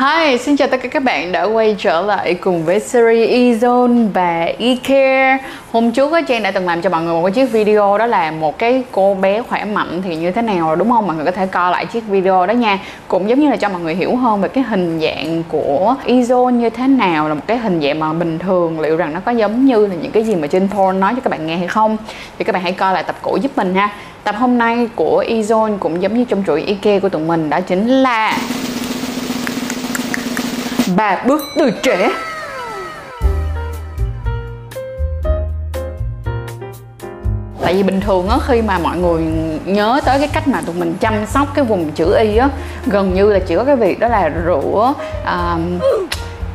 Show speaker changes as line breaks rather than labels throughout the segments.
Hi, xin chào tất cả các bạn đã quay trở lại cùng với series Ezone và eCare. Hôm trước á, Trang đã từng làm cho mọi người một cái chiếc video đó là một cái cô bé khỏe mạnh thì như thế nào đúng không? Mọi người có thể coi lại chiếc video đó nha. Cũng giống như là cho mọi người hiểu hơn về cái hình dạng của Ezone như thế nào Là một cái hình dạng mà bình thường liệu rằng nó có giống như là những cái gì mà trên porn nói cho các bạn nghe hay không? Thì các bạn hãy coi lại tập cũ giúp mình ha. Tập hôm nay của Ezone cũng giống như trong chuỗi eCare của tụi mình đó chính là ba bước từ trẻ. Tại vì bình thường á khi mà mọi người nhớ tới cái cách mà tụi mình chăm sóc cái vùng chữ y á gần như là chỉ có cái việc đó là rửa uh,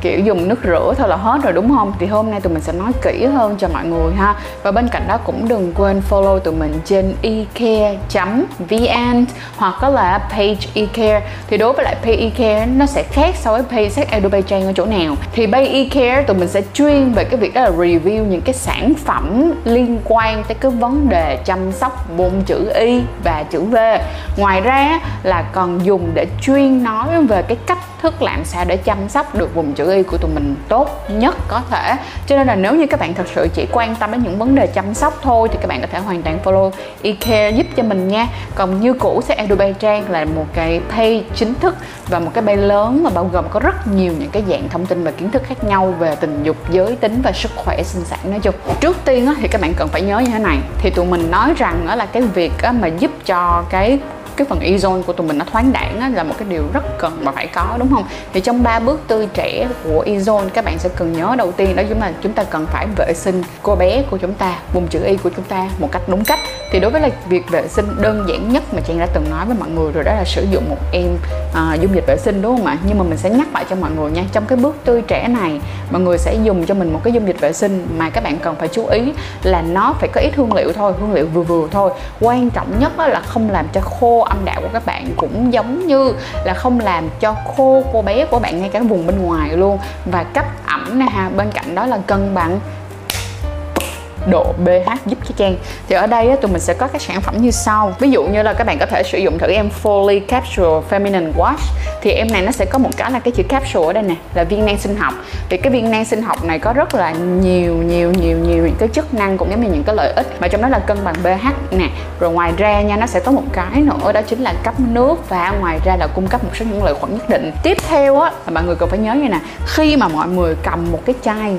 kiểu dùng nước rửa thôi là hết rồi, đúng không? Thì hôm nay tụi mình sẽ nói kỹ hơn cho mọi người ha. Và bên cạnh đó cũng đừng quên follow tụi mình trên ecare.vn hoặc là page ecare thì đối với lại page ecare nó sẽ khác so với page sách Adobe ở chỗ nào. Thì page ecare tụi mình sẽ chuyên về cái việc đó là review những cái sản phẩm liên quan tới cái vấn đề chăm sóc vùng chữ y và chữ v. Ngoài ra là còn dùng để chuyên nói về cái cách thức làm sao để chăm sóc được vùng chữ y của tụi mình tốt nhất có thể. Cho nên là nếu như các bạn thật sự chỉ quan tâm đến những vấn đề chăm sóc thôi, thì các bạn có thể hoàn toàn follow eCare giúp cho mình nha. Còn như cũ sẽ Adobe Trang là một cái page chính thức và một cái page lớn mà bao gồm có rất nhiều những cái dạng thông tin và kiến thức khác nhau về tình dục, giới tính và sức khỏe sinh sản nói chung. Trước tiên thì các bạn cần phải nhớ như thế này. Thì tụi mình nói rằng là cái việc mà giúp cho cái cái phần ozone của tụi mình nó thoáng đẳng á, là một cái điều rất cần mà phải có đúng không? Thì trong ba bước tươi trẻ của ozone các bạn sẽ cần nhớ đầu tiên đó chính là chúng ta cần phải vệ sinh cô bé của chúng ta vùng chữ y của chúng ta một cách đúng cách. Thì đối với là việc vệ sinh đơn giản nhất mà trang đã từng nói với mọi người rồi đó là sử dụng một em à, dung dịch vệ sinh đúng không ạ? Nhưng mà mình sẽ nhắc lại cho mọi người nha trong cái bước tươi trẻ này mọi người sẽ dùng cho mình một cái dung dịch vệ sinh mà các bạn cần phải chú ý là nó phải có ít hương liệu thôi hương liệu vừa vừa thôi. Quan trọng nhất là không làm cho khô âm đạo của các bạn cũng giống như là không làm cho khô cô bé của bạn ngay cả vùng bên ngoài luôn. Và cách ẩm nè ha, bên cạnh đó là cân bằng độ pH giúp cho Trang thì ở đây á, tụi mình sẽ có các sản phẩm như sau. Ví dụ như là các bạn có thể sử dụng thử em Foley Capsule Feminine Wash. Thì em này nó sẽ có một cái là cái chữ capsule ở đây nè là viên nang sinh học. Thì cái viên nang sinh học này có rất là nhiều nhiều nhiều nhiều những cái chức năng cũng giống như những cái lợi ích mà trong đó là cân bằng pH nè. Rồi ngoài ra nha nó sẽ có một cái nữa đó chính là cấp nước và ngoài ra là cung cấp một số những lợi khuẩn nhất định. Tiếp theo á là mọi người cần phải nhớ như nè khi mà mọi người cầm một cái chai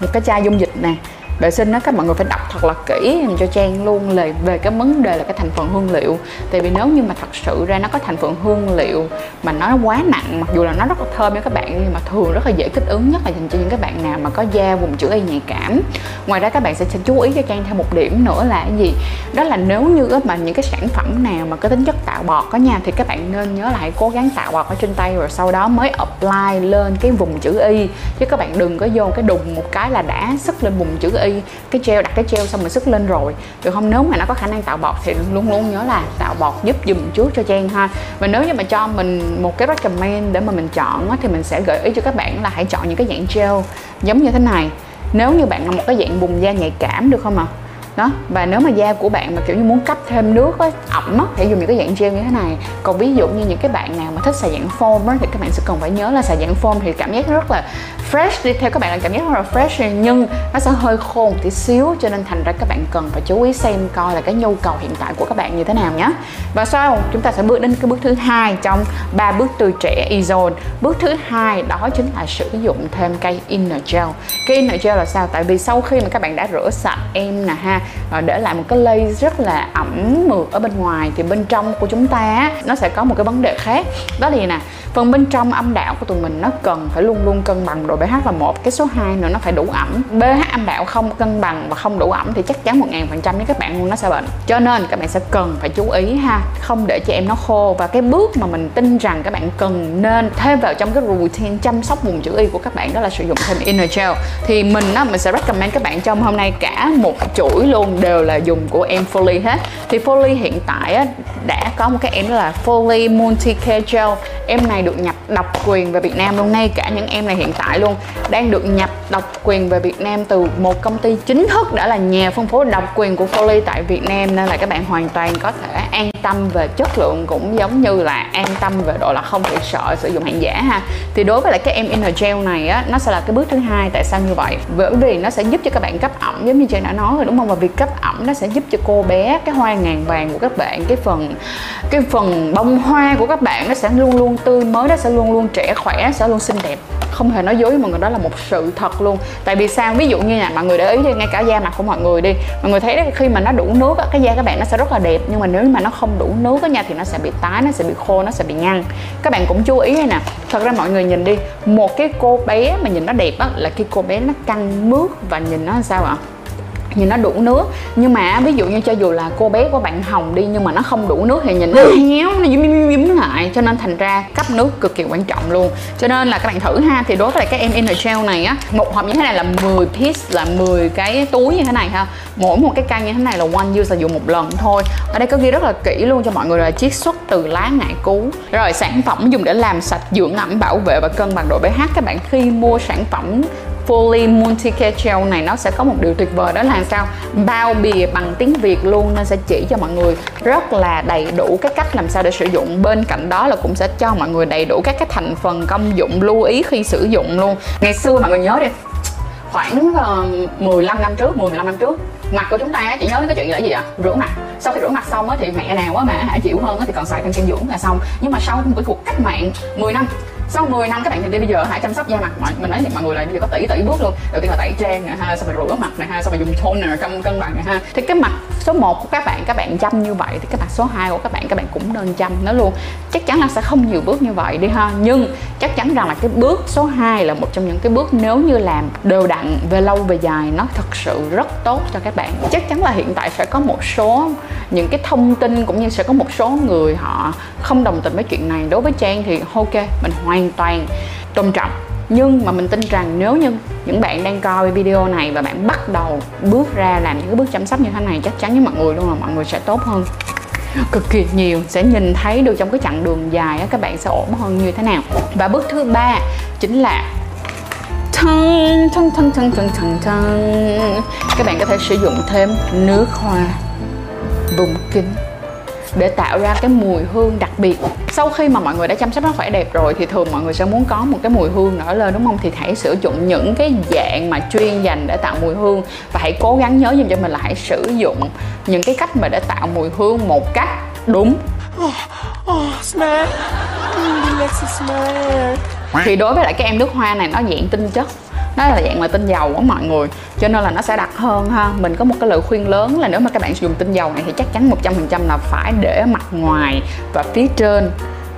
một cái chai dung dịch nè vệ sinh đó các mọi người phải đọc thật là kỹ cho trang luôn là về cái vấn đề là cái thành phần hương liệu. Tại vì nếu như mà thật sự ra nó có thành phần hương liệu mà nó quá nặng mặc dù là nó rất là thơm cho các bạn nhưng mà thường rất là dễ kích ứng nhất là dành cho những các bạn nào mà có da vùng chữ y nhạy cảm. Ngoài ra các bạn sẽ, sẽ chú ý cho trang thêm một điểm nữa là cái gì? Đó là nếu như mà những cái sản phẩm nào mà có tính chất tạo bọt có nha. Thì các bạn nên nhớ là hãy cố gắng tạo bọt ở trên tay rồi sau đó mới apply lên cái vùng chữ y. Chứ các bạn đừng có vô cái đùng một cái là đã sức lên vùng chữ y, cái gel đặt cái gel xong rồi sức lên rồi. Được không? Nếu mà nó có khả năng tạo bọt thì luôn luôn nhớ là tạo bọt giúp dùm trước cho trang ha. Và nếu như mà cho mình một cái recommend để mà mình chọn thì mình sẽ gợi ý cho các bạn là hãy chọn những cái dạng gel giống như thế này. Nếu như bạn là một cái dạng vùng da nhạy cảm, được không ạ? à? Đó, và nếu mà da của bạn mà kiểu như muốn cấp thêm nước á, ẩm á thì dùng những cái dạng gel như thế này. Còn ví dụ như những cái bạn nào mà thích xài dạng foam á, thì các bạn sẽ cần phải nhớ là xài dạng foam thì cảm giác rất là fresh đi, theo các bạn là cảm giác rất là fresh nhưng nó sẽ hơi khô một tí xíu, cho nên thành ra các bạn cần phải chú ý xem coi là cái nhu cầu hiện tại của các bạn như thế nào nhé và sau, chúng ta sẽ bước đến cái bước thứ hai trong ba bước từ trẻ Ezone bước thứ hai đó chính là sử dụng thêm cây inner gel. Cây inner gel là sao? Tại vì sau khi mà các bạn đã rửa sạch em nè ha và để lại một cái lây rất là ẩm mượt ở bên ngoài. Thì bên trong của chúng ta nó sẽ có một cái vấn đề khác. Đó là nè? Phần bên trong âm đạo của tụi mình nó cần phải luôn luôn cân bằng độ pH là một, cái số 2 nữa nó phải đủ ẩm. pH âm đạo không cân bằng và không đủ ẩm thì chắc chắn một ngàn phần trăm với các bạn luôn nó sẽ bệnh. Cho nên các bạn sẽ cần phải chú ý ha, không để cho em nó khô. Và cái bước mà mình tin rằng các bạn cần nên thêm vào trong cái routine chăm sóc vùng chữ y của các bạn đó là sử dụng thêm inner gel thì mình á, mình sẽ recommend các bạn trong hôm nay cả một chuỗi luôn đều là dùng của em Foley hết. Thì Foley hiện tại á, đã có một cái em đó là Foley Multi Care Gel. Em này được nhập độc quyền về Việt Nam luôn ngay cả những em này hiện tại luôn đang được nhập độc quyền về Việt Nam từ một công ty chính thức đã là nhà phân phối độc quyền của Foley tại Việt Nam. Nên là các bạn hoàn toàn có thể an tâm về chất lượng cũng giống như là an tâm về độ là không phải sợ sử dụng hàng giả ha. Thì đối với lại cái em inner gel này á, nó sẽ là cái bước thứ hai tại sao như vậy? Bởi vì nó sẽ giúp cho các bạn cấp ẩm, giống như chị đã nói rồi, đúng không? Và việc cấp ẩm nó sẽ giúp cho cô bé, cái hoa ngàn vàng của các bạn, cái phần cái phần bông hoa của các bạn nó sẽ luôn luôn tươi mới, nó sẽ luôn luôn trẻ khỏe, sẽ luôn xinh đẹp không hề nói dối với mọi người đó là một sự thật luôn. Tại vì sao? Ví dụ như là mọi người để ý đi ngay cả da mặt của mọi người đi mọi người thấy đấy, khi mà nó đủ nước á, cái da các bạn nó sẽ rất là đẹp nhưng mà nếu mà nó không đủ nước á nha thì nó sẽ bị tái nó sẽ bị khô nó sẽ bị nhăn các bạn cũng chú ý đây nè thật ra mọi người nhìn đi một cái cô bé mà nhìn nó đẹp á là khi cô bé nó căng mướt và nhìn nó sao ạ? Nhìn nó đủ nước. Nhưng mà ví dụ như cho dù là cô bé của bạn hồng đi nhưng mà nó không đủ nước thì nhìn nó héo nó dím dím lại. Cho nên thành ra cấp nước cực kỳ quan trọng luôn. Cho nên là các bạn thử ha thì đối với lại các em inner gel này á một hộp như thế này là 10 piece là 10 cái túi như thế này ha. Mỗi một cái căn như thế này là one use là dùng một lần thôi. Ở đây có ghi rất là kỹ luôn cho mọi người là chiết xuất từ lá ngải cứu. Rồi sản phẩm dùng để làm sạch dưỡng ẩm bảo vệ và cân bằng độ pH các bạn. Khi mua sản phẩm Fully Multicare này nó sẽ có một điều tuyệt vời đó là sao? Bao bì bằng tiếng Việt luôn nên sẽ chỉ cho mọi người rất là đầy đủ các cách làm sao để sử dụng. Bên cạnh đó là cũng sẽ cho mọi người đầy đủ các cái thành phần công dụng lưu ý khi sử dụng luôn. Ngày xưa mọi người nhớ đi khoảng ờ, uh, 15 năm trước 15 năm trước mặt của chúng ta chỉ nhớ cái chuyện là gì ạ? Rửa mặt. Sau khi rửa mặt xong á thì mẹ nào á mà hả chịu hơn á thì còn xài kem dưỡng là xong. Nhưng mà sau một cái cuộc cách mạng 10 năm sau 10 năm các bạn thì bây giờ hãy chăm sóc da mặt. Mọi mình nói mọi người là bây giờ có tỷ tỷ bước luôn. Đầu tiên là tẩy trang nè ha, xong rồi rửa mặt này ha, xong rồi dùng toner cân cân bằng này ha. Thì cái mặt số 1 của các bạn các bạn chăm như vậy thì cái mặt số 2 của các bạn các bạn cũng nên chăm nó luôn. Chắc chắn là sẽ không nhiều bước như vậy đi ha. Nhưng chắc chắn rằng là cái bước số 2 là một trong những cái bước nếu như làm đều đặn về lâu về dài, nó thật sự rất tốt cho các bạn. Chắc chắn là hiện tại sẽ có một số những cái thông tin cũng như sẽ có một số người họ không đồng tình với chuyện này. Đối với trang thì ok, mình hoàn toàn tôn trọng nhưng mà mình tin rằng nếu như những bạn đang coi video này và bạn bắt đầu bước ra làm những cái bước chăm sóc như thế này, chắc chắn với mọi người luôn là mọi người sẽ tốt hơn. Cực kỳ nhiều, sẽ nhìn thấy được trong cái chặng đường dài các bạn sẽ ổn hơn như thế nào. Và bước thứ ba chính là thân thân thân thân thân thân thân. Các bạn có thể sử dụng thêm nước hoa, vùng kính để tạo ra cái mùi hương đặc biệt. Sau khi mà mọi người đã chăm sóc nó khỏe đẹp rồi thì thường mọi người sẽ muốn có một cái mùi hương nổi lên đúng không? Thì hãy sử dụng những cái dạng mà chuyên dành để tạo mùi hương và hãy cố gắng nhớ giùm cho mình là hãy sử dụng những cái cách mà để tạo mùi hương một cách đúng. Oh, oh, smell. Mm, thì đối với lại cái em nước hoa này nó dạng tinh chất nó là dạng là tinh dầu của mọi người. Cho nên là nó sẽ đặc hơn ha. Mình có một cái lời khuyên lớn là nếu mà các bạn sử dụng tinh dầu này thì chắc chắn 100% là phải để mặt ngoài và phía trên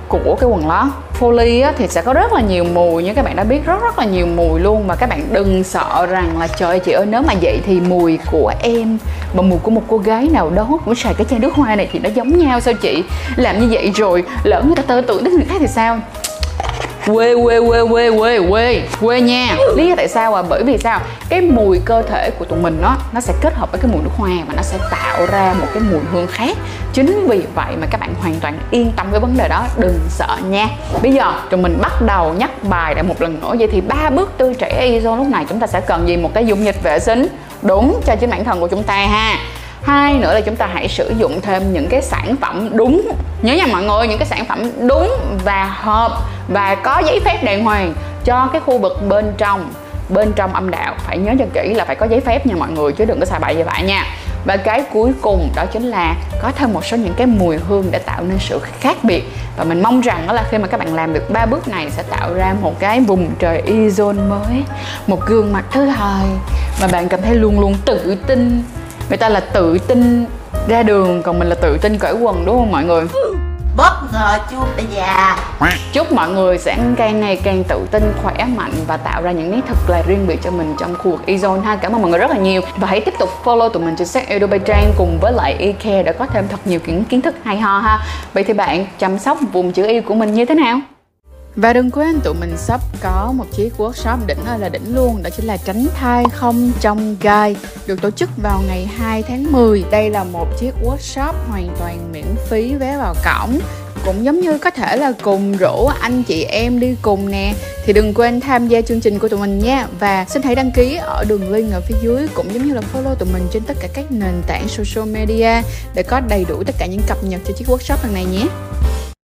của cái quần lót. Foley á, thì sẽ có rất là nhiều mùi như các bạn đã biết rất rất là nhiều mùi luôn. Và các bạn đừng sợ rằng là trời ơi chị ơi nếu mà vậy thì mùi của em và mùi của một cô gái nào đó cũng xài cái chai nước hoa này thì nó giống nhau sao chị? Làm như vậy rồi lỡ người ta tơ tưởng đến người khác thì sao? Quê quê quê quê quê quê quê nha. Lý do tại sao à? Bởi vì sao? Cái mùi cơ thể của tụi mình nó nó sẽ kết hợp với cái mùi nước hoa và nó sẽ tạo ra một cái mùi hương khác. Chính vì vậy mà các bạn hoàn toàn yên tâm với vấn đề đó. Đừng sợ nha. Bây giờ, tụi mình bắt đầu nhắc bài lại một lần nữa. Vậy thì ba bước tươi trẻ iso lúc này chúng ta sẽ cần gì? Một cái dung dịch vệ sinh đúng cho chính bản thân của chúng ta ha hai nữa là chúng ta hãy sử dụng thêm những cái sản phẩm đúng. Nhớ nha mọi người, những cái sản phẩm đúng và hợp và có giấy phép đàng hoàng cho cái khu vực bên trong bên trong âm đạo. Phải nhớ cho kỹ là phải có giấy phép nha mọi người, chứ đừng có xài bậy như vậy nha. Và cái cuối cùng đó chính là có thêm một số những cái mùi hương để tạo nên sự khác biệt. Và mình mong rằng đó là khi mà các bạn làm được ba bước này sẽ tạo ra một cái vùng trời ozone mới, một gương mặt thứ hai. Mà bạn cảm thấy luôn luôn tự tin người ta là tự tin ra đường còn mình là tự tin cởi quần đúng không mọi người?
Bất ngờ chưa bây già
chúc mọi người sẽ càng ngày càng tự tin khỏe mạnh và tạo ra những nét thật là riêng biệt cho mình trong khu vực Ezone ha. Cảm ơn mọi người rất là nhiều. Và hãy tiếp tục follow tụi mình trên sách Edo by Trang cùng với lại eCare để có thêm thật nhiều những kiến thức hay ho ha. Vậy thì bạn chăm sóc vùng chữ Y của mình như thế nào và đừng quên tụi mình sắp có một chiếc workshop đỉnh ơi là đỉnh luôn, Đó chính là tránh thai không trong gai, Được tổ chức vào ngày 2 tháng 10 Đây là một chiếc workshop hoàn toàn miễn phí vé vào cổng. Cũng giống như có thể là cùng rủ anh chị em đi cùng nè. Thì đừng quên tham gia chương trình của tụi mình nha. Và xin hãy đăng ký ở đường link ở phía dưới, cũng giống như là follow tụi mình trên tất cả các nền tảng social media để có đầy đủ tất cả những cập nhật cho chiếc workshop lần này nhé.